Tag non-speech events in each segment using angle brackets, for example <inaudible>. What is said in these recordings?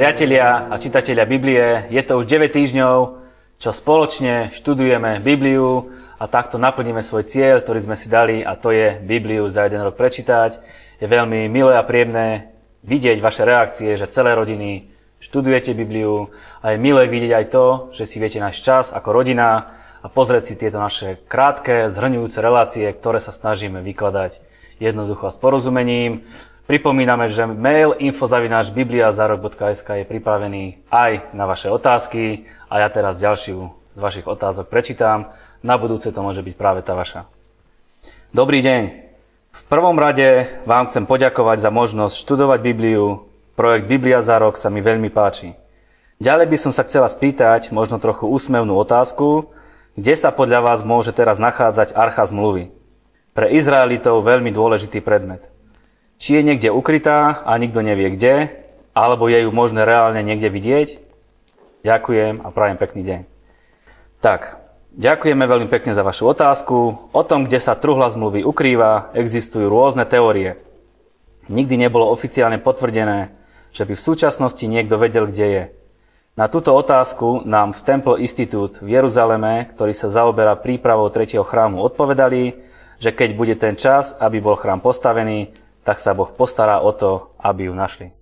Priatelia a čitatelia Biblie, je to už 9 týždňov, čo spoločne študujeme Bibliu a takto naplníme svoj cieľ, ktorý sme si dali a to je Bibliu za jeden rok prečítať. Je veľmi milé a príjemné vidieť vaše reakcie, že celé rodiny študujete Bibliu a je milé vidieť aj to, že si viete nájsť čas ako rodina a pozrieť si tieto naše krátke, zhrňujúce relácie, ktoré sa snažíme vykladať jednoducho a s porozumením. Pripomíname, že mail infozavináčbibliazarok.sk je pripravený aj na vaše otázky a ja teraz ďalšiu z vašich otázok prečítam. Na budúce to môže byť práve tá vaša. Dobrý deň. V prvom rade vám chcem poďakovať za možnosť študovať Bibliu. Projekt Biblia za rok sa mi veľmi páči. Ďalej by som sa chcela spýtať možno trochu úsmevnú otázku, kde sa podľa vás môže teraz nachádzať archa zmluvy? Pre Izraelitov veľmi dôležitý predmet či je niekde ukrytá a nikto nevie kde, alebo je ju možné reálne niekde vidieť. Ďakujem a prajem pekný deň. Tak, ďakujeme veľmi pekne za vašu otázku. O tom, kde sa truhla zmluvy ukrýva, existujú rôzne teórie. Nikdy nebolo oficiálne potvrdené, že by v súčasnosti niekto vedel, kde je. Na túto otázku nám v Temple Institute v Jeruzaleme, ktorý sa zaoberá prípravou tretieho chrámu, odpovedali, že keď bude ten čas, aby bol chrám postavený, tak sa Boh postará o to, aby ju našli.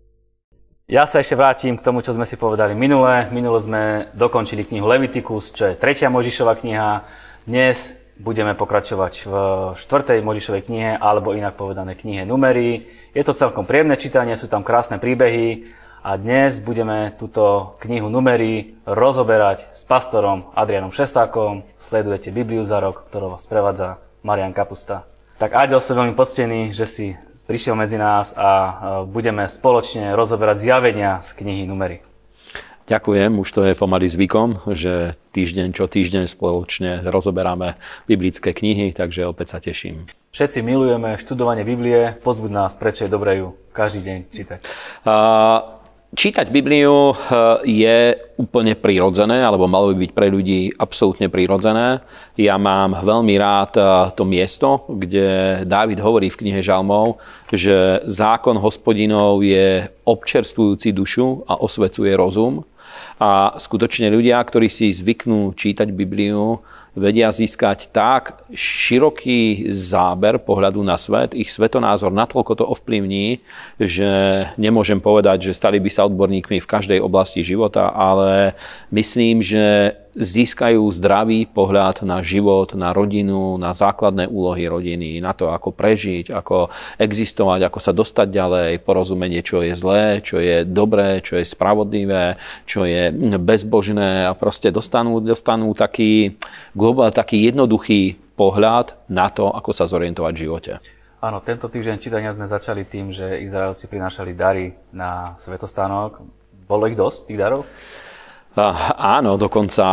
Ja sa ešte vrátim k tomu, čo sme si povedali minule. Minule sme dokončili knihu Levitikus, čo je tretia Možišova kniha. Dnes budeme pokračovať v štvrtej Možišovej knihe, alebo inak povedané knihe Numery. Je to celkom príjemné čítanie, sú tam krásne príbehy a dnes budeme túto knihu Numery rozoberať s pastorom Adrianom Šestákom. Sledujete Bibliu za rok, ktorou vás prevádza Marian Kapusta. Tak Aďo, som veľmi poctený, že si prišiel medzi nás a budeme spoločne rozoberať zjavenia z knihy Numery. Ďakujem, už to je pomaly zvykom, že týždeň čo týždeň spoločne rozoberáme biblické knihy, takže opäť sa teším. Všetci milujeme študovanie Biblie, pozbuď nás, prečo je dobré ju každý deň čítať. Uh, Čítať Bibliu eh, je úplne prírodzené, alebo malo by byť pre ľudí absolútne prírodzené. Ja mám veľmi rád eh, to miesto, kde Dávid hovorí v knihe Žalmov, že zákon hospodinov je občerstvujúci dušu a osvecuje rozum. A skutočne ľudia, ktorí si zvyknú čítať Bibliu, vedia získať tak široký záber pohľadu na svet, ich svetonázor natoľko to ovplyvní, že nemôžem povedať, že stali by sa odborníkmi v každej oblasti života, ale myslím, že získajú zdravý pohľad na život, na rodinu, na základné úlohy rodiny, na to, ako prežiť, ako existovať, ako sa dostať ďalej, porozumenie, čo je zlé, čo je dobré, čo je spravodlivé, čo je bezbožné a proste dostanú, dostanú taký, globál, taký jednoduchý pohľad na to, ako sa zorientovať v živote. Áno, tento týždeň čítania sme začali tým, že Izraelci prinášali dary na svetostánok. Bolo ich dosť, tých darov? Áno, dokonca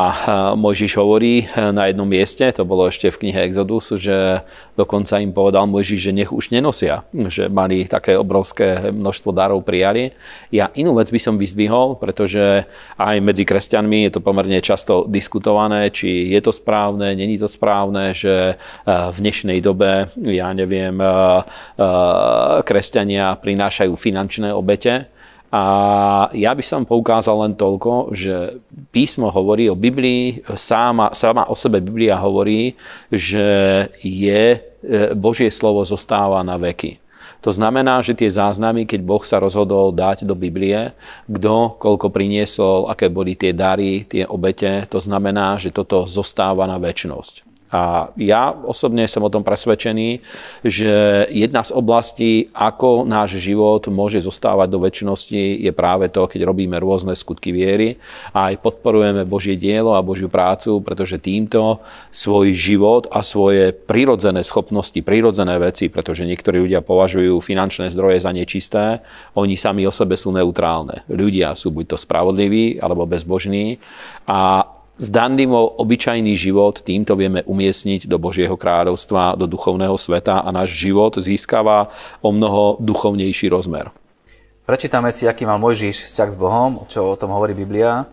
Mojžiš hovorí na jednom mieste, to bolo ešte v knihe Exodus, že dokonca im povedal Mojžiš, že nech už nenosia, že mali také obrovské množstvo darov prijali. Ja inú vec by som vyzdvihol, pretože aj medzi kresťanmi je to pomerne často diskutované, či je to správne, není to správne, že v dnešnej dobe, ja neviem, kresťania prinášajú finančné obete a ja by som poukázal len toľko, že písmo hovorí o Biblii, sama, sama o sebe Biblia hovorí, že je, e, Božie slovo zostáva na veky. To znamená, že tie záznamy, keď Boh sa rozhodol dať do Biblie, kto koľko priniesol, aké boli tie dary, tie obete, to znamená, že toto zostáva na väčnosť. A ja osobne som o tom presvedčený, že jedna z oblastí, ako náš život môže zostávať do väčšnosti, je práve to, keď robíme rôzne skutky viery a aj podporujeme Božie dielo a Božiu prácu, pretože týmto svoj život a svoje prirodzené schopnosti, prirodzené veci, pretože niektorí ľudia považujú finančné zdroje za nečisté, oni sami o sebe sú neutrálne. Ľudia sú buď to spravodliví alebo bezbožní a zdanlivo obyčajný život týmto vieme umiestniť do Božieho kráľovstva, do duchovného sveta a náš život získava o mnoho duchovnejší rozmer. Prečítame si, aký mal Mojžiš vzťah s Bohom, čo o tom hovorí Biblia.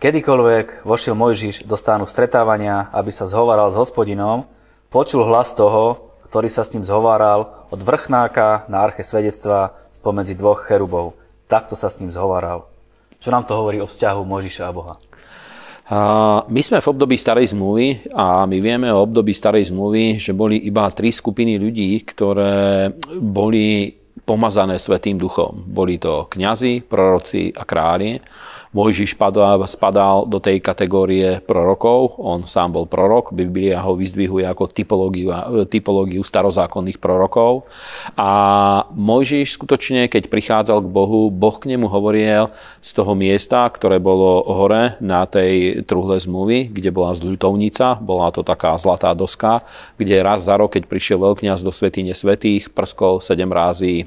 Kedykoľvek vošiel Mojžiš do stánu stretávania, aby sa zhovaral s hospodinom, počul hlas toho, ktorý sa s ním zhováral od vrchnáka na arche svedectva spomedzi dvoch cherubov. Takto sa s ním zhováral. Čo nám to hovorí o vzťahu Mojžiša a Boha? My sme v období starej zmluvy a my vieme o období starej zmluvy, že boli iba tri skupiny ľudí, ktoré boli pomazané Svetým duchom. Boli to kňazi, proroci a králi. Mojžiš spadal do tej kategórie prorokov, on sám bol prorok, Biblia ho vyzdvihuje ako typológiu, typológiu starozákonných prorokov. A Mojžiš skutočne, keď prichádzal k Bohu, Boh k nemu hovoril z toho miesta, ktoré bolo hore na tej truhle zmluvy, kde bola zľutovnica, bola to taká zlatá doska, kde raz za rok, keď prišiel veľkňaz do svetine svetých, prskol sedem rázy e,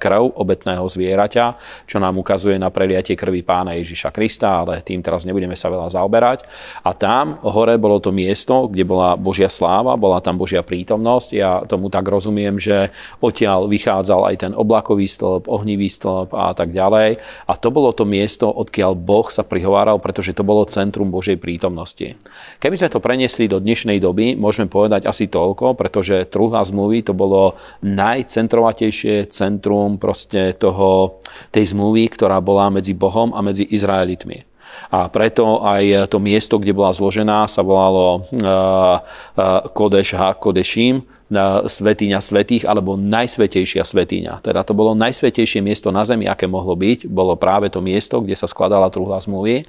krv obetného zvieraťa, čo nám ukazuje na preliatie krvi pána Ježiša Ježiša Krista, ale tým teraz nebudeme sa veľa zaoberať. A tam hore bolo to miesto, kde bola Božia sláva, bola tam Božia prítomnosť. Ja tomu tak rozumiem, že odtiaľ vychádzal aj ten oblakový stĺp, ohnivý stĺp a tak ďalej. A to bolo to miesto, odkiaľ Boh sa prihováral, pretože to bolo centrum Božej prítomnosti. Keby sme to preniesli do dnešnej doby, môžeme povedať asi toľko, pretože truhla zmluvy to bolo najcentrovatejšie centrum proste toho, tej zmluvy, ktorá bola medzi Bohom a medzi Izraelom Izraelitmi. A preto aj to miesto, kde bola zložená, sa volalo eh, eh, Kodeš Ha Kodeším, svetiňa svetých alebo najsvetejšia svetiňa. Teda to bolo najsvetejšie miesto na zemi, aké mohlo byť. Bolo práve to miesto, kde sa skladala truhla zmluvy.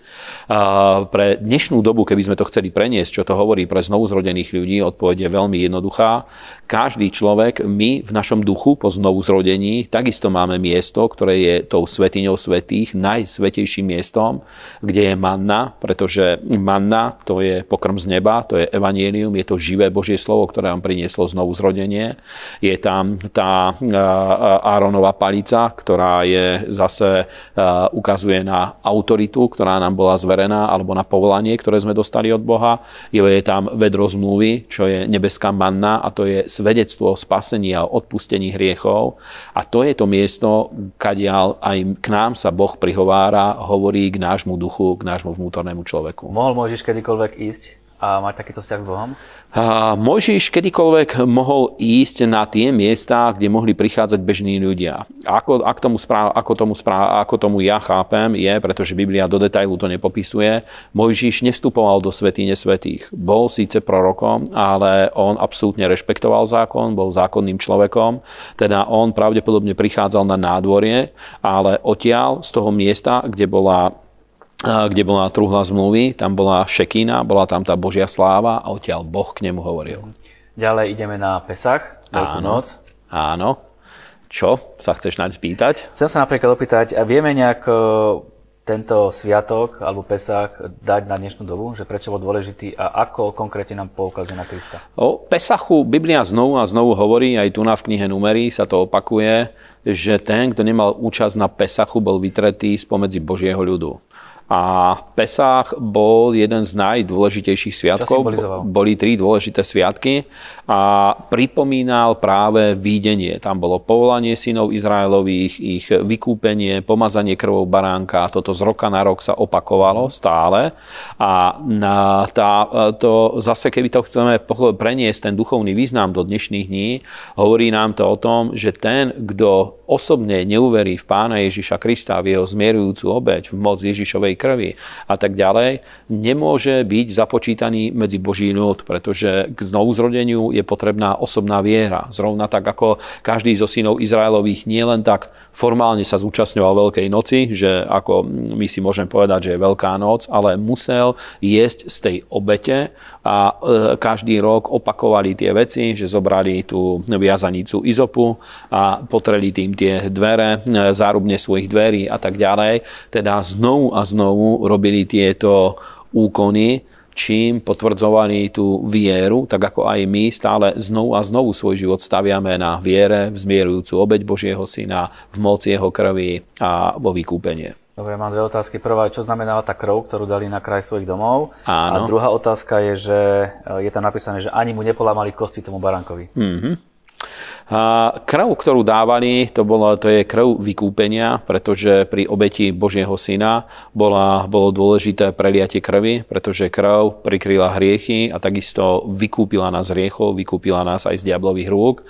Pre dnešnú dobu, keby sme to chceli preniesť, čo to hovorí pre znovuzrodených ľudí, odpoveď je veľmi jednoduchá. Každý človek, my v našom duchu po znovuzrodení, takisto máme miesto, ktoré je tou svetiňou svetých, najsvetejším miestom, kde je manna, pretože manna to je pokrm z neba, to je evanielium, je to živé Božie slovo, ktoré vám prinieslo znovu znovu zrodenie. Je tam tá Áronova palica, ktorá je zase ukazuje na autoritu, ktorá nám bola zverená, alebo na povolanie, ktoré sme dostali od Boha. Je tam vedro zmluvy, čo je nebeská manna a to je svedectvo o spasení a odpustení hriechov. A to je to miesto, kadiaľ aj k nám sa Boh prihovára, hovorí k nášmu duchu, k nášmu vnútornému človeku. Mohol môžeš kedykoľvek ísť a mať takýto vzťah s Bohom? Mojžiš kedykoľvek mohol ísť na tie miesta, kde mohli prichádzať bežní ľudia. Ako, ako, tomu, správ, ako, tomu, správ, ako tomu ja chápem, je, pretože Biblia do detailu to nepopisuje, Mojžiš nevstupoval do svetine svetých. Bol síce prorokom, ale on absolútne rešpektoval zákon, bol zákonným človekom, teda on pravdepodobne prichádzal na nádvorie, ale odtiaľ z toho miesta, kde bola kde bola truhla zmluvy, tam bola šekína, bola tam tá Božia sláva a odtiaľ Boh k nemu hovoril. Ďalej ideme na Pesach, Veľkú áno, noc. Áno. Čo sa chceš naň spýtať? Chcem sa napríklad opýtať, a vieme nejak e, tento sviatok alebo Pesach dať na dnešnú dobu, že prečo bol dôležitý a ako konkrétne nám poukazuje na Krista? O Pesachu Biblia znovu a znovu hovorí, aj tu na v knihe Numery sa to opakuje, že ten, kto nemal účasť na Pesachu, bol vytretý spomedzi Božieho ľudu. A Pesách bol jeden z najdôležitejších sviatkov. Boli tri dôležité sviatky a pripomínal práve výdenie. Tam bolo povolanie synov Izraelových, ich vykúpenie, pomazanie krvou baránka. Toto z roka na rok sa opakovalo stále. A tá, to zase, keby to chceme preniesť ten duchovný význam do dnešných dní, hovorí nám to o tom, že ten, kto osobne neuverí v Pána Ježiša Krista, v jeho zmierujúcu obeď, v moc Ježišovej krvi a tak ďalej, nemôže byť započítaný medzi Boží ľud, pretože k znovuzrodeniu je potrebná osobná viera. Zrovna tak ako každý zo synov Izraelových nie len tak formálne sa zúčastňoval Veľkej noci, že ako my si môžeme povedať, že je Veľká noc, ale musel jesť z tej obete a e, každý rok opakovali tie veci, že zobrali tú viazanicu izopu a potreli tým tie dvere, e, zárubne svojich dverí a tak ďalej. Teda znovu a znovu robili tieto úkony, čím potvrdzovali tú vieru, tak ako aj my stále znovu a znovu svoj život staviame na viere v zmierujúcu obeď Božieho Syna, v moci Jeho krvi a vo vykúpenie. Dobre, mám dve otázky. Prvá je, čo znamenala tá krv, ktorú dali na kraj svojich domov? Áno. A druhá otázka je, že e, je tam napísané, že ani mu nepolámali kosti tomu barankovi. Mm-hmm. Krv, ktorú dávali, to, bolo, to je krv vykúpenia, pretože pri obeti Božieho syna bola, bolo dôležité preliatie krvi, pretože krv prikryla hriechy a takisto vykúpila nás hriechov, vykúpila nás aj z diablových rúk.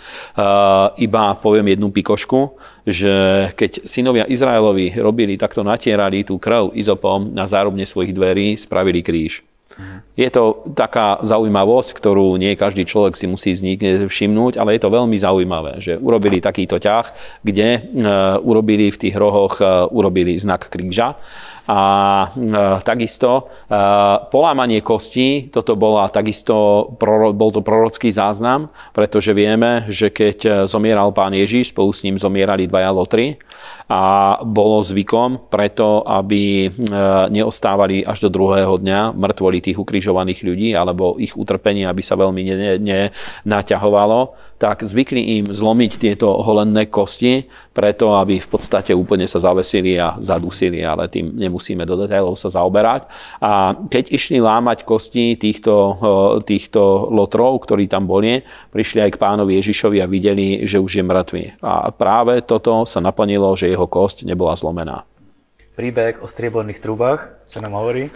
Iba poviem jednu pikošku, že keď synovia Izraelovi robili, takto natierali tú krv izopom na zárobne svojich dverí, spravili kríž. Je to taká zaujímavosť, ktorú nie každý človek si musí všimnúť, ale je to veľmi zaujímavé, že urobili takýto ťah, kde e, urobili v tých rohoch e, urobili znak kríža a e, takisto e, polámanie kostí, toto bola takisto, bol to prorocký záznam, pretože vieme, že keď zomieral pán Ježiš, spolu s ním zomierali dvaja lotry a bolo zvykom preto, aby e, neostávali až do druhého dňa mŕtvoli tých ukrižovaných ľudí alebo ich utrpenie, aby sa veľmi nenaťahovalo, tak zvykli im zlomiť tieto holenné kosti preto, aby v podstate úplne sa zavesili a zadusili, ale tým nemusíme do detailov sa zaoberať. A keď išli lámať kosti týchto, e, týchto lotrov, ktorí tam boli, prišli aj k pánovi Ježišovi a videli, že už je mŕtvy. A práve toto sa naplnilo, že jeho kosť nebola zlomená. Príbeh o strieborných trúbach, čo nám hovorí?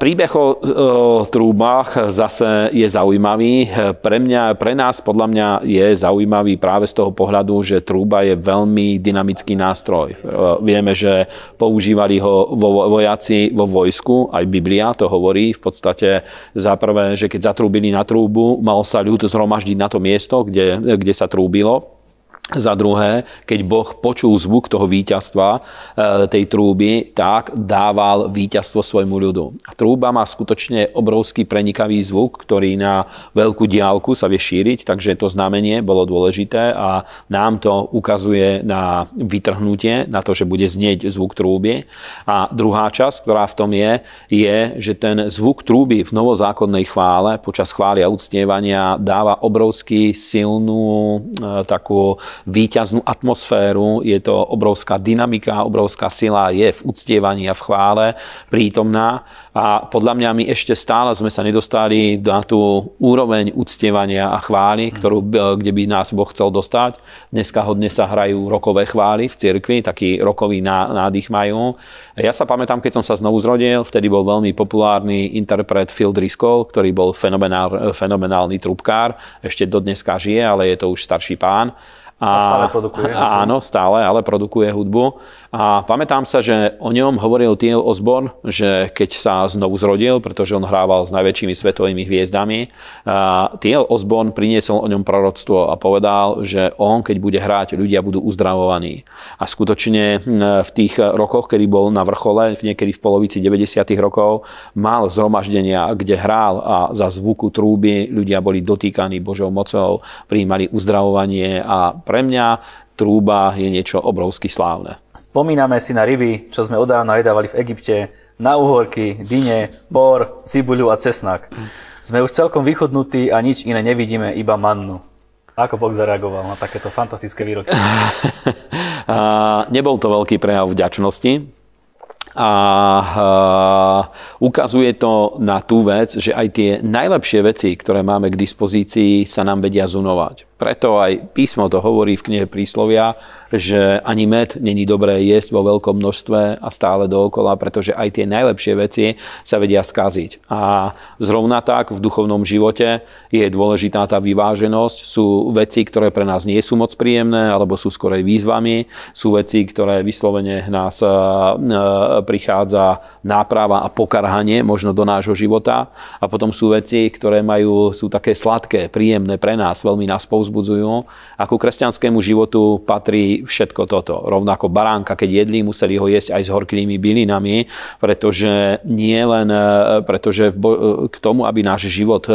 Príbeh o, o trúbach zase je zaujímavý. Pre, mňa, pre nás, podľa mňa, je zaujímavý práve z toho pohľadu, že trúba je veľmi dynamický nástroj. Vieme, že používali ho vo, vojaci vo vojsku, aj Biblia to hovorí. V podstate za prvé, že keď zatrúbili na trúbu, mal sa ľud zhromaždiť na to miesto, kde, kde sa trúbilo za druhé, keď Boh počul zvuk toho víťazstva e, tej trúby, tak dával víťazstvo svojmu ľudu. A trúba má skutočne obrovský prenikavý zvuk, ktorý na veľkú diálku sa vie šíriť, takže to znamenie bolo dôležité a nám to ukazuje na vytrhnutie, na to, že bude znieť zvuk trúby. A druhá časť, ktorá v tom je, je, že ten zvuk trúby v novozákonnej chvále, počas chvály a uctievania dáva obrovský silnú e, takú výťaznú atmosféru, je to obrovská dynamika, obrovská sila je v uctievaní a v chvále prítomná a podľa mňa my ešte stále sme sa nedostali na tú úroveň uctievania a chvály, ktorú, kde by nás Boh chcel dostať. Dneska hodne sa hrajú rokové chvály v cirkvi, taký rokový nádych majú. Ja sa pamätám, keď som sa znovu zrodil, vtedy bol veľmi populárny interpret Phil Driscoll, ktorý bol fenomenál, fenomenálny trubkár, ešte do dneska žije, ale je to už starší pán. A, a stále produkuje. Áno, stále, ale produkuje hudbu. A pamätám sa, že o ňom hovoril Tiel Osborn, že keď sa znovu zrodil, pretože on hrával s najväčšími svetovými hviezdami, Tiel Osborn priniesol o ňom proroctvo a povedal, že on, keď bude hrať, ľudia budú uzdravovaní. A skutočne v tých rokoch, kedy bol na vrchole, niekedy v polovici 90. rokov, mal zhromaždenia, kde hral a za zvuku trúby ľudia boli dotýkaní Božou mocou, prijímali uzdravovanie a pre mňa trúba je niečo obrovsky slávne. Spomíname si na ryby, čo sme odávno jedávali v Egypte, na uhorky, dyne, por, cibuľu a cesnak. Sme už celkom vychodnutí a nič iné nevidíme, iba mannu. Ako Boh zareagoval na takéto fantastické výroky? <laughs> Nebol to veľký prejav vďačnosti, a ukazuje to na tú vec, že aj tie najlepšie veci, ktoré máme k dispozícii, sa nám vedia zunovať. Preto aj písmo to hovorí v knihe Príslovia, že ani med není dobré jesť vo veľkom množstve a stále dookola, pretože aj tie najlepšie veci sa vedia skaziť. A zrovna tak v duchovnom živote je dôležitá tá vyváženosť. Sú veci, ktoré pre nás nie sú moc príjemné, alebo sú skorej výzvami. Sú veci, ktoré vyslovene nás prichádza náprava a pokarhanie možno do nášho života. A potom sú veci, ktoré majú, sú také sladké, príjemné pre nás, veľmi nás povzbudzujú. A ku kresťanskému životu patrí všetko toto. Rovnako baránka, keď jedli, museli ho jesť aj s horkými bylinami, pretože nie len pretože k tomu, aby náš život e,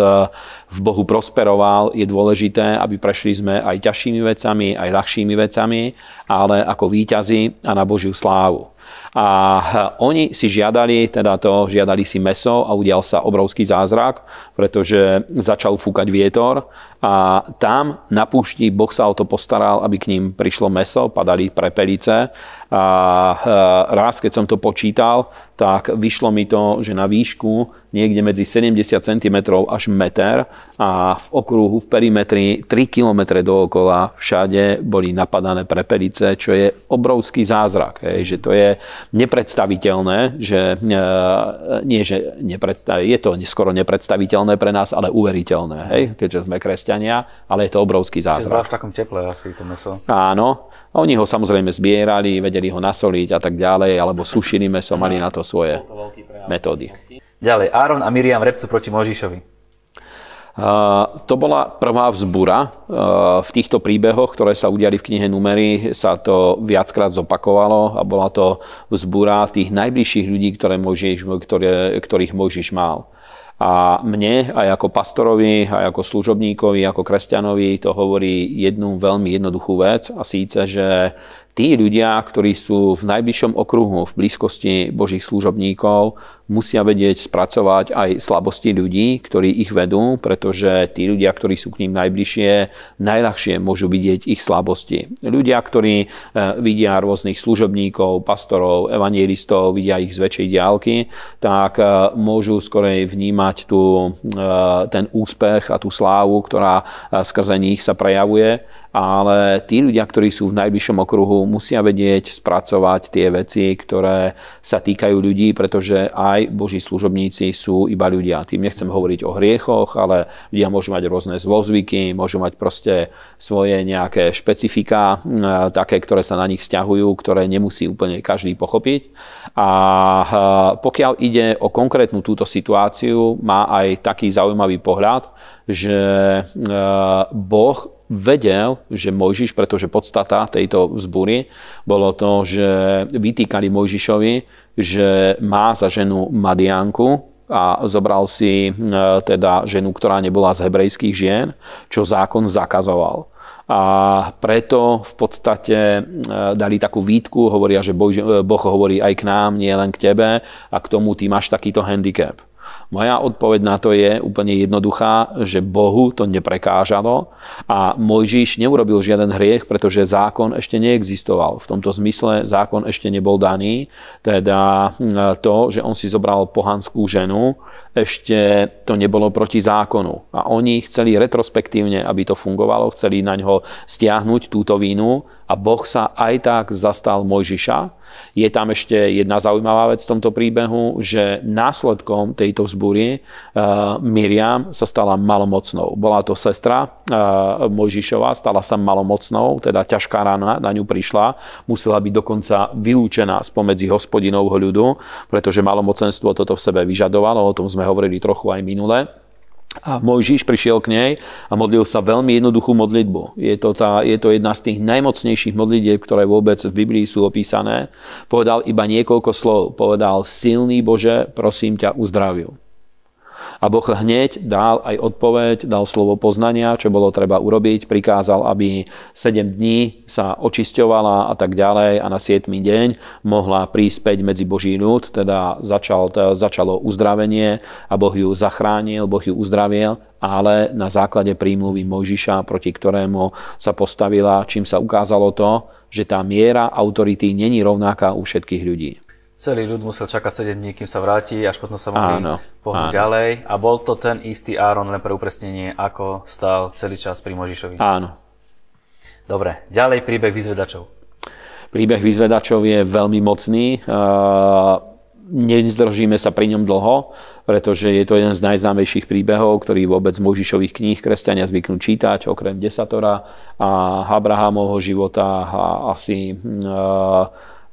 v Bohu prosperoval, je dôležité, aby prešli sme aj ťažšími vecami, aj ľahšími vecami, ale ako výťazi a na Božiu slávu. A oni si žiadali, teda to, žiadali si meso a udial sa obrovský zázrak, pretože začal fúkať vietor a tam na púšti Boh sa o to postaral, aby k ním prišlo meso, padali prepelice a raz, keď som to počítal, tak vyšlo mi to, že na výšku niekde medzi 70 cm až meter a v okruhu, v perimetri 3 km dookola všade boli napadané prepelice, čo je obrovský zázrak. Hej, že to je nepredstaviteľné, že e, nie, že nepredstav, je to skoro nepredstaviteľné pre nás, ale uveriteľné, hej, keďže sme kresťania, ale je to obrovský zázrak. Zvlášť v takom teple asi to meso. Áno, oni ho samozrejme zbierali, vedeli ho nasoliť a tak ďalej, alebo sušili meso, mali na to svoje metódy. Ďalej, Áron a Miriam repcu proti Možišovi. Uh, to bola prvá vzbura. Uh, v týchto príbehoch, ktoré sa udiali v knihe Numery, sa to viackrát zopakovalo a bola to vzbura tých najbližších ľudí, ktoré Mojžiš, ktoré, ktorých Mojžiš mal. A mne, aj ako pastorovi, aj ako služobníkovi, ako kresťanovi, to hovorí jednu veľmi jednoduchú vec a síce, že tí ľudia, ktorí sú v najbližšom okruhu, v blízkosti Božích služobníkov, musia vedieť spracovať aj slabosti ľudí, ktorí ich vedú, pretože tí ľudia, ktorí sú k ním najbližšie, najľahšie môžu vidieť ich slabosti. Ľudia, ktorí e, vidia rôznych služobníkov, pastorov, evangelistov, vidia ich z väčšej diálky, tak e, môžu skorej vnímať tú, e, ten úspech a tú slávu, ktorá skrze nich sa prejavuje ale tí ľudia, ktorí sú v najbližšom okruhu, musia vedieť spracovať tie veci, ktoré sa týkajú ľudí, pretože aj Boží služobníci sú iba ľudia. Tým nechcem hovoriť o hriechoch, ale ľudia môžu mať rôzne zlozvyky, môžu mať proste svoje nejaké špecifika, také, ktoré sa na nich vzťahujú, ktoré nemusí úplne každý pochopiť. A pokiaľ ide o konkrétnu túto situáciu, má aj taký zaujímavý pohľad, že Boh vedel, že Mojžiš, pretože podstata tejto vzbury bolo to, že vytýkali Mojžišovi, že má za ženu Madianku, a zobral si e, teda ženu, ktorá nebola z hebrejských žien, čo zákon zakazoval. A preto v podstate e, dali takú výtku, hovoria, že Boh hovorí aj k nám, nie len k tebe a k tomu ty máš takýto handicap. Moja odpoveď na to je úplne jednoduchá, že Bohu to neprekážalo a Mojžiš neurobil žiaden hriech, pretože zákon ešte neexistoval. V tomto zmysle zákon ešte nebol daný, teda hm, to, že on si zobral pohanskú ženu, ešte to nebolo proti zákonu. A oni chceli retrospektívne, aby to fungovalo, chceli na ňo stiahnuť túto vínu a Boh sa aj tak zastal Mojžiša. Je tam ešte jedna zaujímavá vec v tomto príbehu, že následkom tejto vzbúry uh, Miriam sa stala malomocnou. Bola to sestra uh, Mojžišova, stala sa malomocnou, teda ťažká rána na ňu prišla, musela byť dokonca vylúčená spomedzi hospodinovho ľudu, pretože malomocenstvo toto v sebe vyžadovalo, o tom sme hovorili trochu aj minule. A Mojžiš prišiel k nej a modlil sa veľmi jednoduchú modlitbu. Je to, tá, je to jedna z tých najmocnejších modlitieb, ktoré vôbec v Biblii sú opísané. Povedal iba niekoľko slov. Povedal, silný Bože, prosím ťa, uzdraviu. A Boh hneď dal aj odpoveď, dal slovo poznania, čo bolo treba urobiť, prikázal, aby 7 dní sa očisťovala a tak ďalej a na 7 deň mohla prísť späť medzi Boží ľud, teda začal, začalo uzdravenie a Boh ju zachránil, Boh ju uzdravil, ale na základe prímluvy Mojžiša, proti ktorému sa postavila, čím sa ukázalo to, že tá miera autority není rovnaká u všetkých ľudí. Celý ľud musel čakať 7 dní, kým sa vráti, až potom sa mohli áno, pohnúť áno. ďalej. A bol to ten istý Áron, len pre upresnenie, ako stal celý čas pri Možišovi. Áno. Dobre, ďalej príbeh vyzvedačov. Príbeh vyzvedačov je veľmi mocný. Nezdržíme sa pri ňom dlho, pretože je to jeden z najznámejších príbehov, ktorý vôbec z Možišových kníh kresťania zvyknú čítať, okrem desatora a Abrahamovho života a asi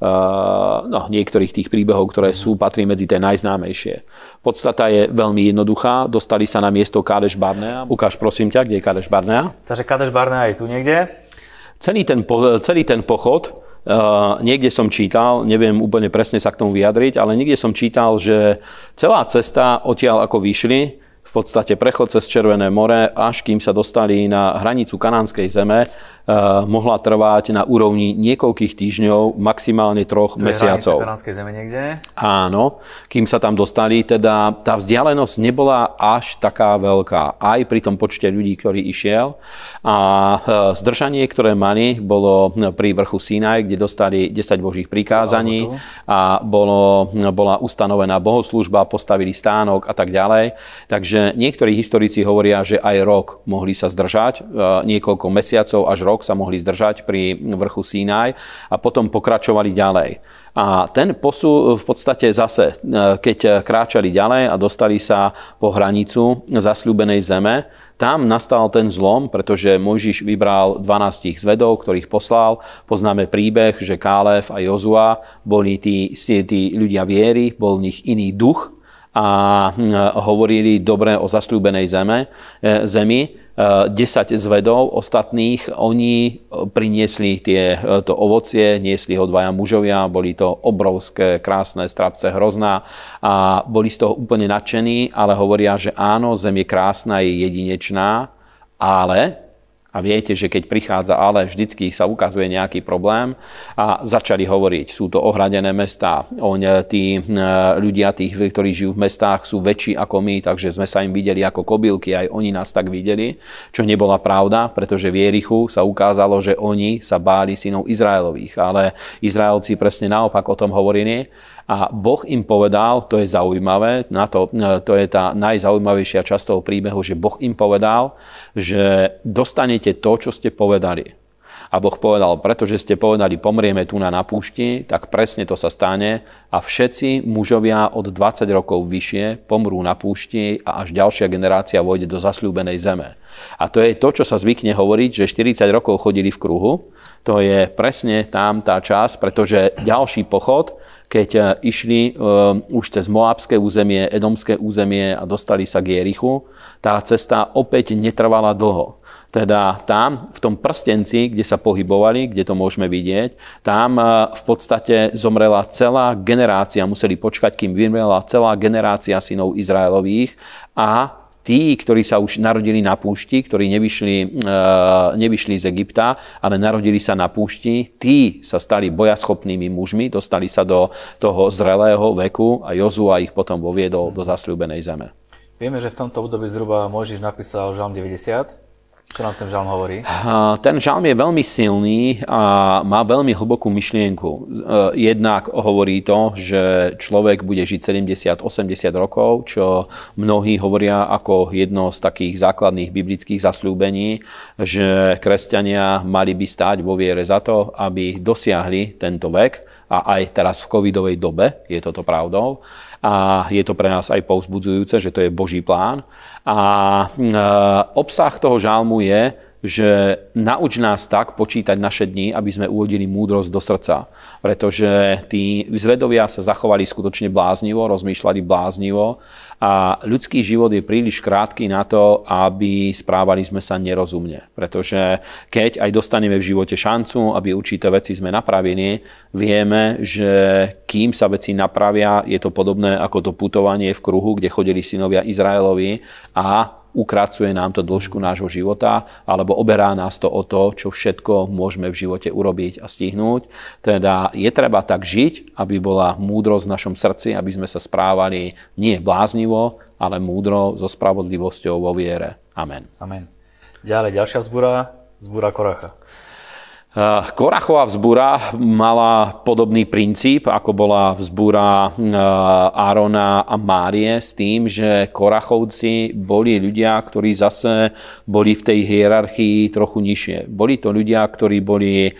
no, niektorých tých príbehov, ktoré sú, patrí medzi tie najznámejšie. Podstata je veľmi jednoduchá. Dostali sa na miesto Kádeš Barnea. Ukáž prosím ťa, kde je Kádeš Barnea. Takže Kádeš Barnea je tu niekde? Celý ten, celý ten pochod Uh, niekde som čítal, neviem úplne presne sa k tomu vyjadriť, ale niekde som čítal, že celá cesta odtiaľ ako vyšli, v podstate prechod cez Červené more, až kým sa dostali na hranicu kanánskej zeme, Eh, mohla trvať na úrovni niekoľkých týždňov, maximálne troch to mesiacov. Je zeme niekde? Áno, kým sa tam dostali, teda tá vzdialenosť nebola až taká veľká, aj pri tom počte ľudí, ktorý išiel. A eh, zdržanie, ktoré mali, bolo pri vrchu Sinaj, kde dostali 10 božích prikázaní a bolo, bola ustanovená bohoslužba, postavili stánok a tak ďalej. Takže niektorí historici hovoria, že aj rok mohli sa zdržať, eh, niekoľko mesiacov až rok sa mohli zdržať pri vrchu Sinaj a potom pokračovali ďalej. A ten posu v podstate zase, e, keď kráčali ďalej a dostali sa po hranicu zasľúbenej zeme, tam nastal ten zlom, pretože Mojžiš vybral 12 zvedov, ktorých poslal. Poznáme príbeh, že Kálev a Jozua boli tí, tí ľudia viery, bol v nich iný duch a hm, hovorili dobre o zasľúbenej zeme, e, zemi. 10 zvedov ostatných, oni e, priniesli tie, e, to ovocie, niesli ho dvaja mužovia, boli to obrovské, krásne strapce, hrozná a boli z toho úplne nadšení, ale hovoria, že áno, zem je krásna, je jedinečná, ale a viete, že keď prichádza ale, vždycky sa ukazuje nejaký problém a začali hovoriť, sú to ohradené mestá. On, tí ľudia, tých, ktorí žijú v mestách, sú väčší ako my, takže sme sa im videli ako kobylky, aj oni nás tak videli, čo nebola pravda, pretože v Jerichu sa ukázalo, že oni sa báli synov Izraelových, ale Izraelci presne naopak o tom hovorili a Boh im povedal, to je zaujímavé, na to, to je tá najzaujímavejšia časť toho príbehu, že Boh im povedal, že dostanete to, čo ste povedali. A Boh povedal, pretože ste povedali, pomrieme tu na napúšti, tak presne to sa stane a všetci mužovia od 20 rokov vyššie pomrú na púšti a až ďalšia generácia vojde do zasľúbenej zeme. A to je to, čo sa zvykne hovoriť, že 40 rokov chodili v kruhu. To je presne tam tá časť, pretože ďalší pochod keď eh, išli uh, už cez Moabské územie, Edomské územie a dostali sa k Jerichu, tá cesta opäť netrvala dlho. Teda tam, v tom prstenci, kde sa pohybovali, kde to môžeme vidieť, tam uh, v podstate zomrela celá generácia, museli počkať, kým vymrela celá generácia synov Izraelových a tí, ktorí sa už narodili na púšti, ktorí nevyšli, e, nevyšli z Egypta, ale narodili sa na púšti, tí sa stali bojaschopnými mužmi, dostali sa do toho zrelého veku a Jozua ich potom voviedol do zasľúbenej zeme. Vieme, že v tomto období zhruba Mojžiš napísal Žalm 90. Čo nám ten žalm hovorí? Ten žalm je veľmi silný a má veľmi hlbokú myšlienku. E, jednak hovorí to, že človek bude žiť 70-80 rokov, čo mnohí hovoria ako jedno z takých základných biblických zasľúbení, že kresťania mali by stáť vo viere za to, aby dosiahli tento vek a aj teraz v covidovej dobe je toto pravdou a je to pre nás aj povzbudzujúce, že to je Boží plán. A e, obsah toho žalmu je, že nauč nás tak počítať naše dni, aby sme uvodili múdrosť do srdca. Pretože tí zvedovia sa zachovali skutočne bláznivo, rozmýšľali bláznivo a ľudský život je príliš krátky na to, aby správali sme sa nerozumne. Pretože keď aj dostaneme v živote šancu, aby určité veci sme napravili, vieme, že kým sa veci napravia, je to podobné ako to putovanie v kruhu, kde chodili synovia Izraelovi a ukracuje nám to dĺžku nášho života, alebo oberá nás to o to, čo všetko môžeme v živote urobiť a stihnúť. Teda je treba tak žiť, aby bola múdrosť v našom srdci, aby sme sa správali nie bláznivo, ale múdro so spravodlivosťou vo viere. Amen. Amen. Ďalej, ďalšia vzbúra, vzbúra Koracha. Eh, Korachová vzbúra mala podobný princíp, ako bola vzbúra eh, Árona a Márie s tým, že Korachovci boli ľudia, ktorí zase boli v tej hierarchii trochu nižšie. Boli to ľudia, ktorí boli eh,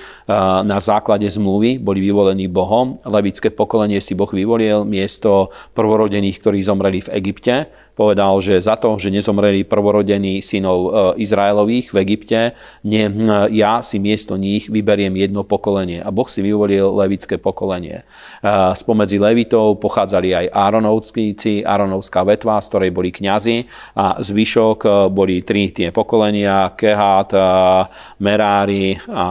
na základe zmluvy, boli vyvolení Bohom. Levické pokolenie si Boh vyvolil miesto prvorodených, ktorí zomreli v Egypte povedal, že za to, že nezomreli prvorodení synov e, Izraelových v Egypte, nie, ja si miesto nich vyberiem jedno pokolenie. A Boh si vyvolil levické pokolenie. E, spomedzi levitov pochádzali aj Áronovskíci, Áronovská vetva, z ktorej boli kňazi a zvyšok e, boli tri tie pokolenia, Kehát, Merári a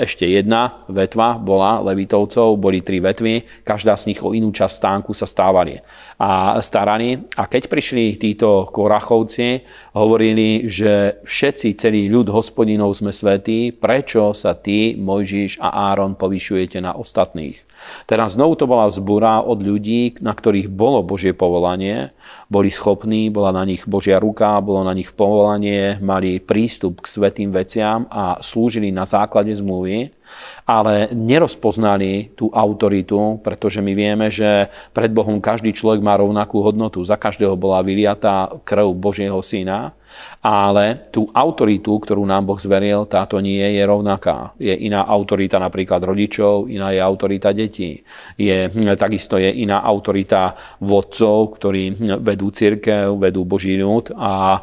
ešte jedna vetva bola Levitovcov, boli tri vetvy, každá z nich o inú časť stánku sa stávali a starali. A keď prišli títo Korachovci, hovorili, že všetci, celý ľud hospodinov sme svetí, prečo sa ty, Mojžiš a Áron povyšujete na ostatných? Teraz znovu to bola vzbúra od ľudí, na ktorých bolo Božie povolanie, boli schopní, bola na nich Božia ruka, bolo na nich povolanie, mali prístup k svetým veciam a slúžili na základe zmluvy ale nerozpoznali tú autoritu, pretože my vieme, že pred Bohom každý človek má rovnakú hodnotu. Za každého bola vyliatá krv Božieho syna ale tú autoritu, ktorú nám Boh zveril, táto nie je rovnaká. Je iná autorita napríklad rodičov, iná je autorita detí. Je, takisto je iná autorita vodcov, ktorí vedú církev, vedú Boží ľud a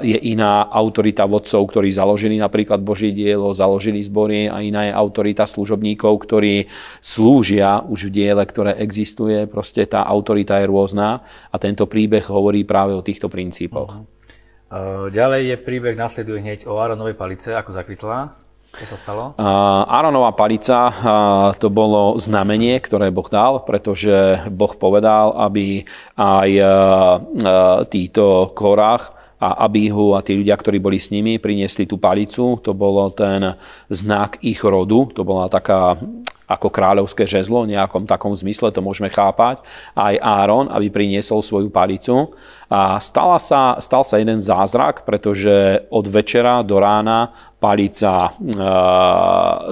je iná autorita vodcov, ktorí založili napríklad Boží dielo, založili zbory a iná je autorita služobníkov, ktorí slúžia už v diele, ktoré existuje. Proste tá autorita je rôzna a tento príbeh hovorí práve o týchto princípoch. Uh-huh. Ďalej je príbeh, nasleduje hneď o Áronovej palice, ako zakvitla. Čo sa stalo? Áronová palica to bolo znamenie, ktoré Boh dal, pretože Boh povedal, aby aj títo korách a Abihu a tí ľudia, ktorí boli s nimi, priniesli tú palicu. To bolo ten znak ich rodu. To bola taká ako kráľovské žezlo, v nejakom takom zmysle to môžeme chápať. Aj Áron, aby priniesol svoju palicu. A stala sa, stal sa jeden zázrak, pretože od večera do rána palica e,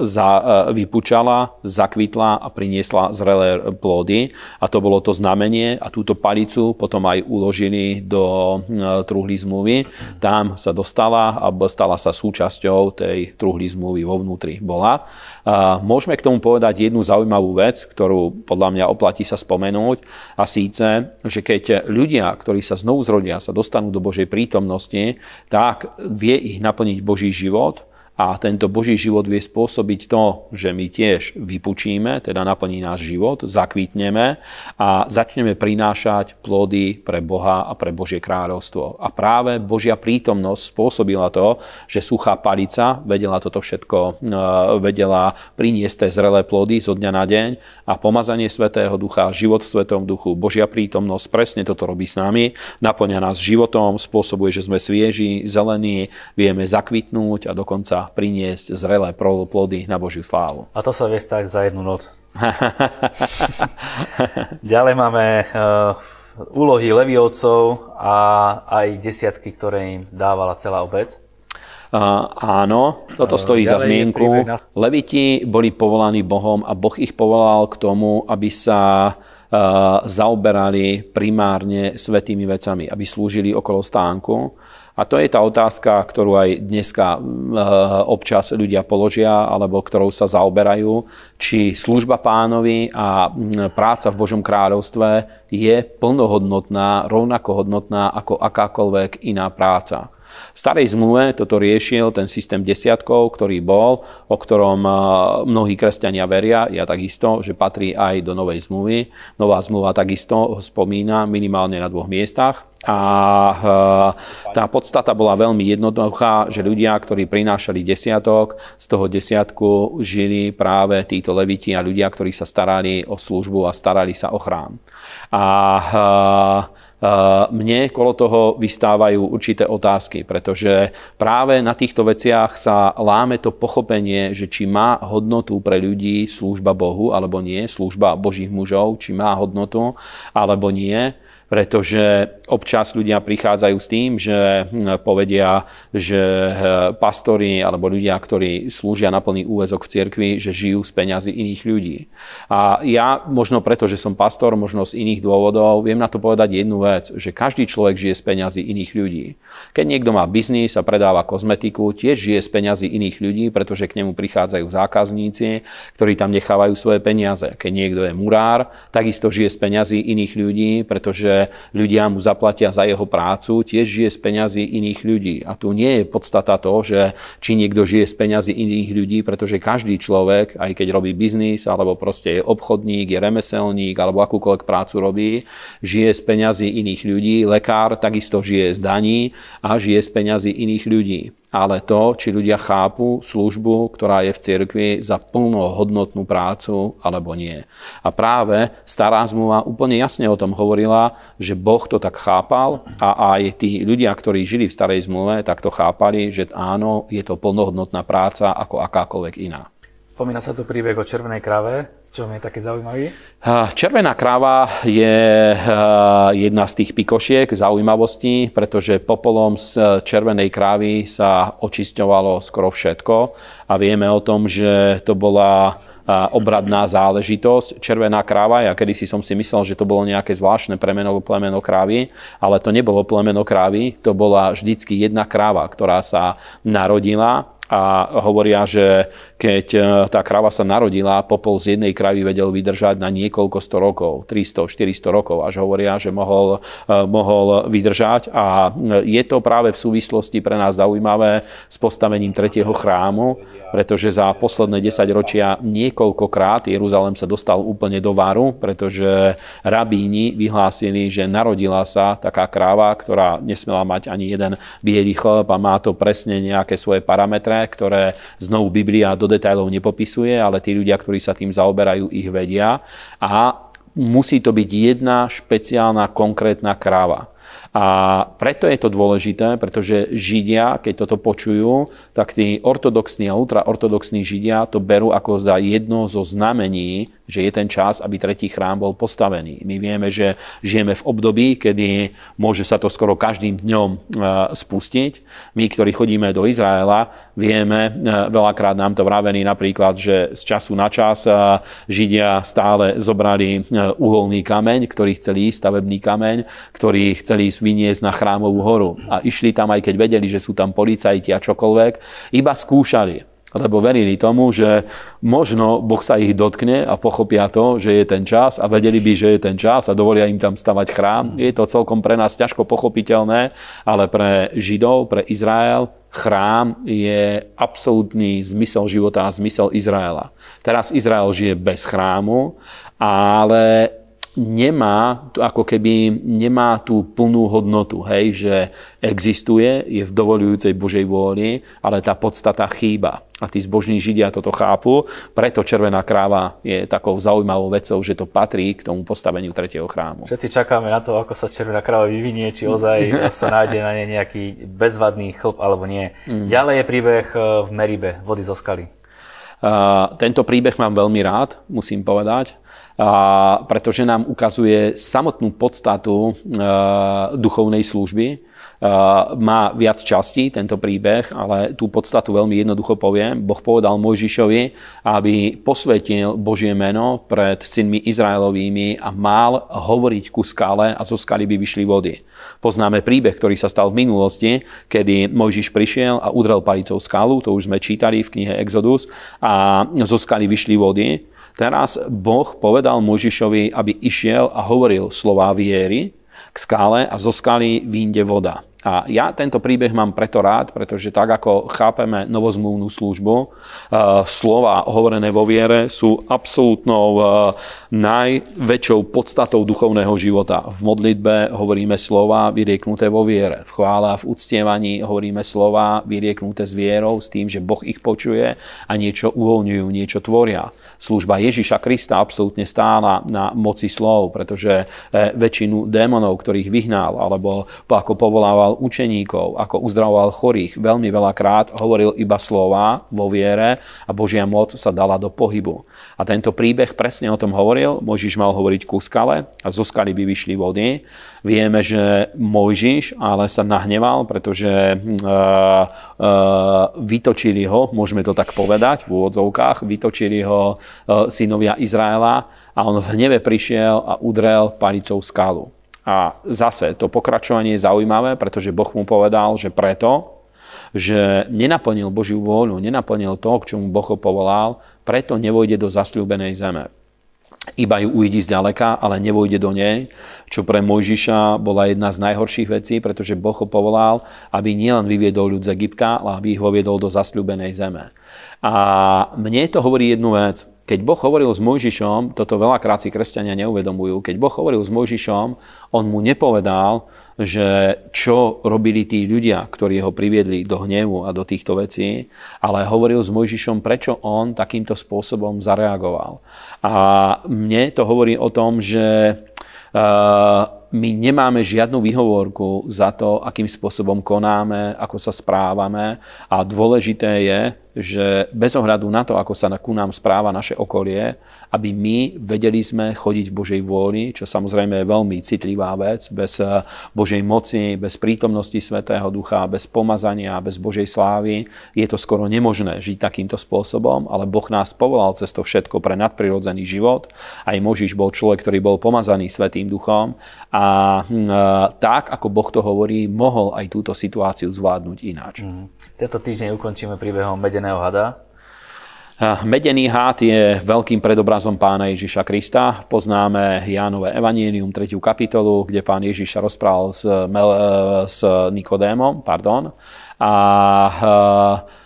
za, e, vypučala, zakvitla a priniesla zrelé plody. A to bolo to znamenie a túto palicu potom aj uložili do e, truhly zmluvy. Tam sa dostala a stala sa súčasťou tej truhly zmluvy vo vnútri bola. A môžeme k tomu povedať jednu zaujímavú vec, ktorú podľa mňa oplatí sa spomenúť a síce, že keď ľudia, ktorí sa znovu zrodia, sa dostanú do Božej prítomnosti, tak vie ich naplniť Boží život a tento Boží život vie spôsobiť to, že my tiež vypučíme, teda naplní náš život, zakvítneme a začneme prinášať plody pre Boha a pre Božie kráľovstvo. A práve Božia prítomnosť spôsobila to, že suchá palica vedela toto všetko, e, vedela priniesť zrelé plody zo dňa na deň a pomazanie Svetého Ducha, život v Svetom Duchu, Božia prítomnosť presne toto robí s nami, naplňa nás životom, spôsobuje, že sme svieži, zelení, vieme zakvitnúť a dokonca priniesť zrelé plody na Božiu slávu. A to sa vie stať za jednu noc. <laughs> Ďalej máme uh, úlohy leviovcov a aj desiatky, ktoré im dávala celá obec. Uh, áno, toto stojí uh, za zmienku. Na... Leviti boli povolaní Bohom a Boh ich povolal k tomu, aby sa uh, zaoberali primárne svetými vecami, aby slúžili okolo stánku. A to je tá otázka, ktorú aj dneska eh, občas ľudia položia, alebo ktorou sa zaoberajú, či služba pánovi a práca v Božom kráľovstve je plnohodnotná, rovnako hodnotná ako akákoľvek iná práca. V starej zmluve toto riešil ten systém desiatkov, ktorý bol, o ktorom mnohí kresťania veria, ja takisto, že patrí aj do novej zmluvy. Nová zmluva takisto ho spomína minimálne na dvoch miestach. A tá podstata bola veľmi jednoduchá, že ľudia, ktorí prinášali desiatok, z toho desiatku žili práve títo leviti a ľudia, ktorí sa starali o službu a starali sa o chrám. A mne kolo toho vystávajú určité otázky, pretože práve na týchto veciach sa láme to pochopenie, že či má hodnotu pre ľudí služba Bohu alebo nie, služba Božích mužov, či má hodnotu alebo nie pretože občas ľudia prichádzajú s tým, že hm, povedia, že hm, pastori alebo ľudia, ktorí slúžia na plný úvezok v cirkvi, že žijú z peňazí iných ľudí. A ja možno preto, že som pastor, možno z iných dôvodov, viem na to povedať jednu vec, že každý človek žije z peňazí iných ľudí. Keď niekto má biznis a predáva kozmetiku, tiež žije z peňazí iných ľudí, pretože k nemu prichádzajú zákazníci, ktorí tam nechávajú svoje peniaze. Keď niekto je murár, takisto žije z peňazí iných ľudí, pretože že ľudia mu zaplatia za jeho prácu, tiež žije z peňazí iných ľudí. A tu nie je podstata to, že či niekto žije z peňazí iných ľudí, pretože každý človek, aj keď robí biznis, alebo proste je obchodník, je remeselník, alebo akúkoľvek prácu robí, žije z peňazí iných ľudí. Lekár takisto žije z daní a žije z peňazí iných ľudí ale to, či ľudia chápu službu, ktorá je v cirkvi za plnohodnotnú prácu alebo nie. A práve stará zmluva úplne jasne o tom hovorila, že Boh to tak chápal a aj tí ľudia, ktorí žili v starej zmluve, tak to chápali, že áno, je to plnohodnotná práca ako akákoľvek iná. Spomína sa tu príbeh o červenej krave. Čo je taký zaujímavý? Červená kráva je jedna z tých pikošiek zaujímavostí, pretože popolom z červenej krávy sa očisťovalo skoro všetko a vieme o tom, že to bola obradná záležitosť. Červená kráva, ja kedysi som si myslel, že to bolo nejaké zvláštne premeno plemeno krávy, ale to nebolo plemeno krávy, to bola vždycky jedna kráva, ktorá sa narodila a hovoria, že keď e, tá krava sa narodila, popol z jednej kravy vedel vydržať na niekoľko sto rokov, 300, 400 rokov, až hovoria, že mohol, e, mohol vydržať. A je to práve v súvislosti pre nás zaujímavé s postavením tretieho chrámu, pretože za posledné 10 ročia niekoľkokrát Jeruzalem sa dostal úplne do varu, pretože rabíni vyhlásili, že narodila sa taká kráva, ktorá nesmela mať ani jeden biely chleb a má to presne nejaké svoje parametre ktoré znovu Biblia do detailov nepopisuje, ale tí ľudia, ktorí sa tým zaoberajú, ich vedia. A musí to byť jedna špeciálna konkrétna kráva. A preto je to dôležité, pretože Židia, keď toto počujú, tak tí ortodoxní a ultraortodoxní Židia to berú ako zdá jedno zo znamení, že je ten čas, aby tretí chrám bol postavený. My vieme, že žijeme v období, kedy môže sa to skoro každým dňom e, spustiť. My, ktorí chodíme do Izraela, vieme, e, veľakrát nám to vravení napríklad, že z času na čas e, Židia stále zobrali uholný kameň, ktorý chceli ísť, stavebný kameň, ktorý chceli ísť vyniesť na chrámovú horu. A išli tam, aj keď vedeli, že sú tam policajti a čokoľvek, iba skúšali lebo verili tomu, že možno Boh sa ich dotkne a pochopia to, že je ten čas a vedeli by, že je ten čas a dovolia im tam stavať chrám. Je to celkom pre nás ťažko pochopiteľné, ale pre Židov, pre Izrael, chrám je absolútny zmysel života a zmysel Izraela. Teraz Izrael žije bez chrámu, ale nemá, ako keby nemá tú plnú hodnotu, hej, že existuje, je v dovolujúcej Božej vôli, ale tá podstata chýba. A tí zbožní Židia toto chápu, preto Červená kráva je takou zaujímavou vecou, že to patrí k tomu postaveniu tretieho chrámu. Všetci čakáme na to, ako sa Červená kráva vyvinie, či ozaj <laughs> sa nájde na nej nejaký bezvadný chlp alebo nie. Mm. Ďalej je príbeh e, v Meribe, vody zo skaly. Uh, tento príbeh mám veľmi rád, musím povedať pretože nám ukazuje samotnú podstatu e, duchovnej služby. E, má viac častí tento príbeh, ale tú podstatu veľmi jednoducho poviem. Boh povedal Mojžišovi, aby posvetil Božie meno pred synmi Izraelovými a mal hovoriť ku skale a zo skaly by vyšli vody. Poznáme príbeh, ktorý sa stal v minulosti, kedy Mojžiš prišiel a udrel palicou skalu, to už sme čítali v knihe Exodus, a zo skaly vyšli vody Teraz Boh povedal Možišovi, aby išiel a hovoril slová viery k skále a zo skály vínde voda. A ja tento príbeh mám preto rád, pretože tak ako chápeme novozmluvnú službu, e, slova hovorené vo viere sú absolútnou e, najväčšou podstatou duchovného života. V modlitbe hovoríme slova vyrieknuté vo viere. V chvále a v uctievaní hovoríme slova vyrieknuté s vierou, s tým, že Boh ich počuje a niečo uvoľňujú, niečo tvoria služba Ježiša Krista absolútne stála na moci slov, preže e, väčšinu démonov, ktorých vyhnal, alebo ako povolával učeníkov, ako uzdravoval chorých, veľmi veľakrát hovoril iba slova vo viere a Božia moc sa dala do pohybu. A tento príbeh presne o tom hovoril. Mojžiš mal hovoriť ku skale a zo skaly by vyšli vody. Vieme, že Mojžiš ale sa nahneval, pretože uh, uh, vytočili ho, môžeme to tak povedať v úvodzovkách, vytočili ho synovia Izraela a on v hneve prišiel a udrel palicou skalu. A zase to pokračovanie je zaujímavé, pretože Boh mu povedal, že preto, že nenaplnil Božiu vôľu, nenaplnil to, k čomu Boh ho povolal, preto nevojde do zasľúbenej zeme. iba ju uvidí zďaleka, ale nevojde do nej, čo pre Mojžiša bola jedna z najhorších vecí, pretože Boh ho povolal, aby nielen vyviedol ľud z Egypta, ale aby ich ho viedol do zasľúbenej zeme. A mne to hovorí jednu vec. Keď Boh hovoril s Mojžišom, toto veľakrát si kresťania neuvedomujú, keď Boh hovoril s Mojžišom, on mu nepovedal, že čo robili tí ľudia, ktorí ho priviedli do hnevu a do týchto vecí, ale hovoril s Mojžišom, prečo on takýmto spôsobom zareagoval. A mne to hovorí o tom, že my nemáme žiadnu výhovorku za to, akým spôsobom konáme, ako sa správame a dôležité je, že bez ohľadu na to, ako sa ku nám správa naše okolie, aby my vedeli sme chodiť v Božej vôli, čo samozrejme je veľmi citlivá vec, bez eh, Božej moci, bez prítomnosti Svetého Ducha, bez pomazania, bez Božej slávy, je to skoro nemožné žiť takýmto spôsobom, ale Boh nás povolal cez to všetko pre nadprirodzený život. Aj Možiš bol človek, ktorý bol pomazaný Svetým Duchom hm, eh, tak, ako Boh to hovorí, mohol aj túto situáciu zvládnuť ináč. Mm. Tento týždeň ukončíme príbehom medeného hada. Medený had je veľkým predobrazom pána Ježiša Krista. Poznáme Jánové evanílium, 3. kapitolu, kde pán Ježiš sa rozprával s, Mel, s Nikodémom. Pardon. A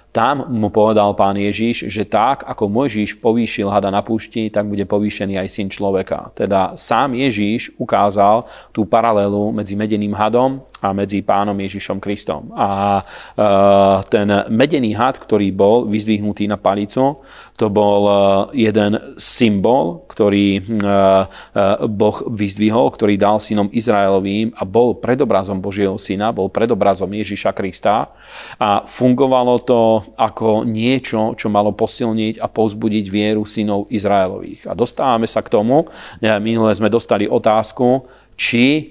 tam mu povedal pán Ježiš, že tak, ako Mojžiš povýšil hada na púšti, tak bude povýšený aj syn človeka. Teda sám Ježiš ukázal tú paralelu medzi medeným hadom a medzi pánom Ježišom Kristom. A e, ten medený had, ktorý bol vyzdvihnutý na palicu, to bol e, jeden symbol, ktorý e, Boh vyzdvihol, ktorý dal synom Izraelovým a bol predobrazom Božieho syna, bol predobrazom Ježiša Krista a fungovalo to ako niečo, čo malo posilniť a povzbudiť vieru synov Izraelových. A dostávame sa k tomu, minule sme dostali otázku, či e,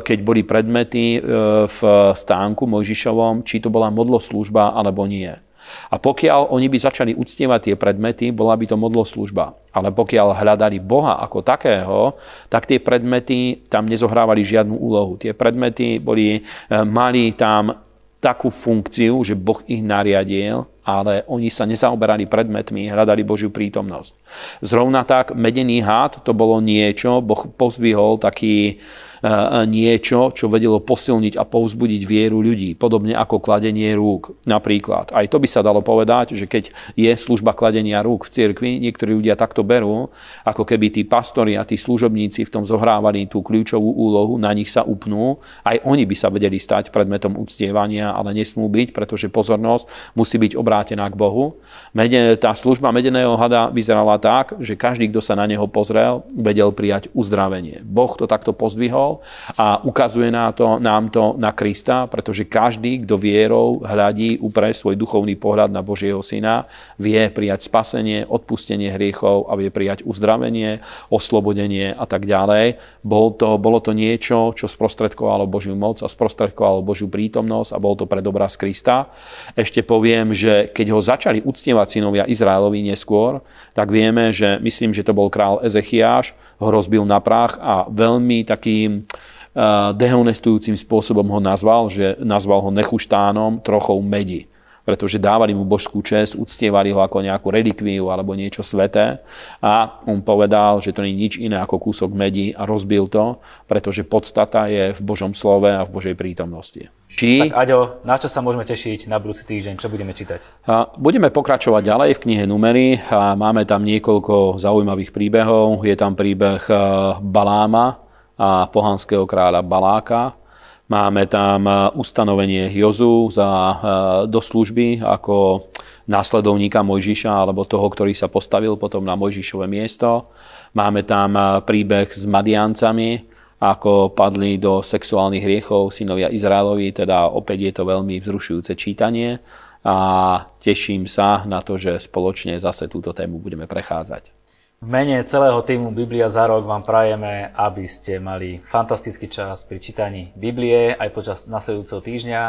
keď boli predmety e, v stánku Mojžišovom, či to bola modloslužba alebo nie. A pokiaľ oni by začali uctievať tie predmety, bola by to modloslužba. Ale pokiaľ hľadali Boha ako takého, tak tie predmety tam nezohrávali žiadnu úlohu. Tie predmety boli, e, mali tam takú funkciu, že Boh ich nariadil, ale oni sa nezaoberali predmetmi, hľadali Božiu prítomnosť. Zrovna tak medený hád to bolo niečo, Boh pozvihol taký niečo, čo vedelo posilniť a povzbudiť vieru ľudí, podobne ako kladenie rúk napríklad. Aj to by sa dalo povedať, že keď je služba kladenia rúk v cirkvi, niektorí ľudia takto berú, ako keby tí pastori a tí služobníci v tom zohrávali tú kľúčovú úlohu, na nich sa upnú, aj oni by sa vedeli stať predmetom uctievania, ale nesmú byť, pretože pozornosť musí byť obrátená k Bohu. Tá služba medeného hada vyzerala tak, že každý, kto sa na neho pozrel, vedel prijať uzdravenie. Boh to takto pozdvihol vierou a ukazuje nám to, nám to na Krista, pretože každý, kto vierou hľadí upre svoj duchovný pohľad na Božieho Syna, vie prijať spasenie, odpustenie hriechov a vie prijať uzdravenie, oslobodenie a tak ďalej. Bol to, bolo to niečo, čo sprostredkovalo Božiu moc a sprostredkovalo Božiu prítomnosť a bol to predobraz Krista. Ešte poviem, že keď ho začali uctievať synovia Izraelovi neskôr, tak vieme, že myslím, že to bol král Ezechiáš, ho rozbil na prach a veľmi takým dehonestujúcim spôsobom ho nazval, že nazval ho nechuštánom, trochou medi pretože dávali mu božskú čest, uctievali ho ako nejakú relikviu alebo niečo sveté a on povedal, že to nie je nič iné ako kúsok medi a rozbil to, pretože podstata je v Božom slove a v Božej prítomnosti. Či... Tak Aďo, na čo sa môžeme tešiť na budúci týždeň? Čo budeme čítať? Budeme pokračovať ďalej v knihe Numery. A máme tam niekoľko zaujímavých príbehov. Je tam príbeh Baláma, a pohanského kráľa Baláka. Máme tam e, ustanovenie Jozu za, e, do služby ako následovníka Mojžiša alebo toho, ktorý sa postavil potom na Mojžišové miesto. Máme tam e, príbeh s Madiancami, ako padli do sexuálnych hriechov synovia Izraelovi, teda opäť je to veľmi vzrušujúce čítanie a teším sa na to, že spoločne zase túto tému budeme prechádzať. V mene celého týmu Biblia za rok vám prajeme, aby ste mali fantastický čas pri čítaní Biblie aj počas nasledujúceho týždňa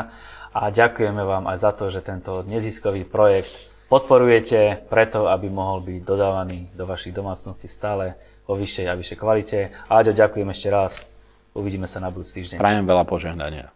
a ďakujeme vám aj za to, že tento neziskový projekt podporujete preto, aby mohol byť dodávaný do vašich domácností stále vo vyššej a vyššej kvalite. Aďo, ďakujem ešte raz. Uvidíme sa na budúci týždeň. Prajem veľa požehnania.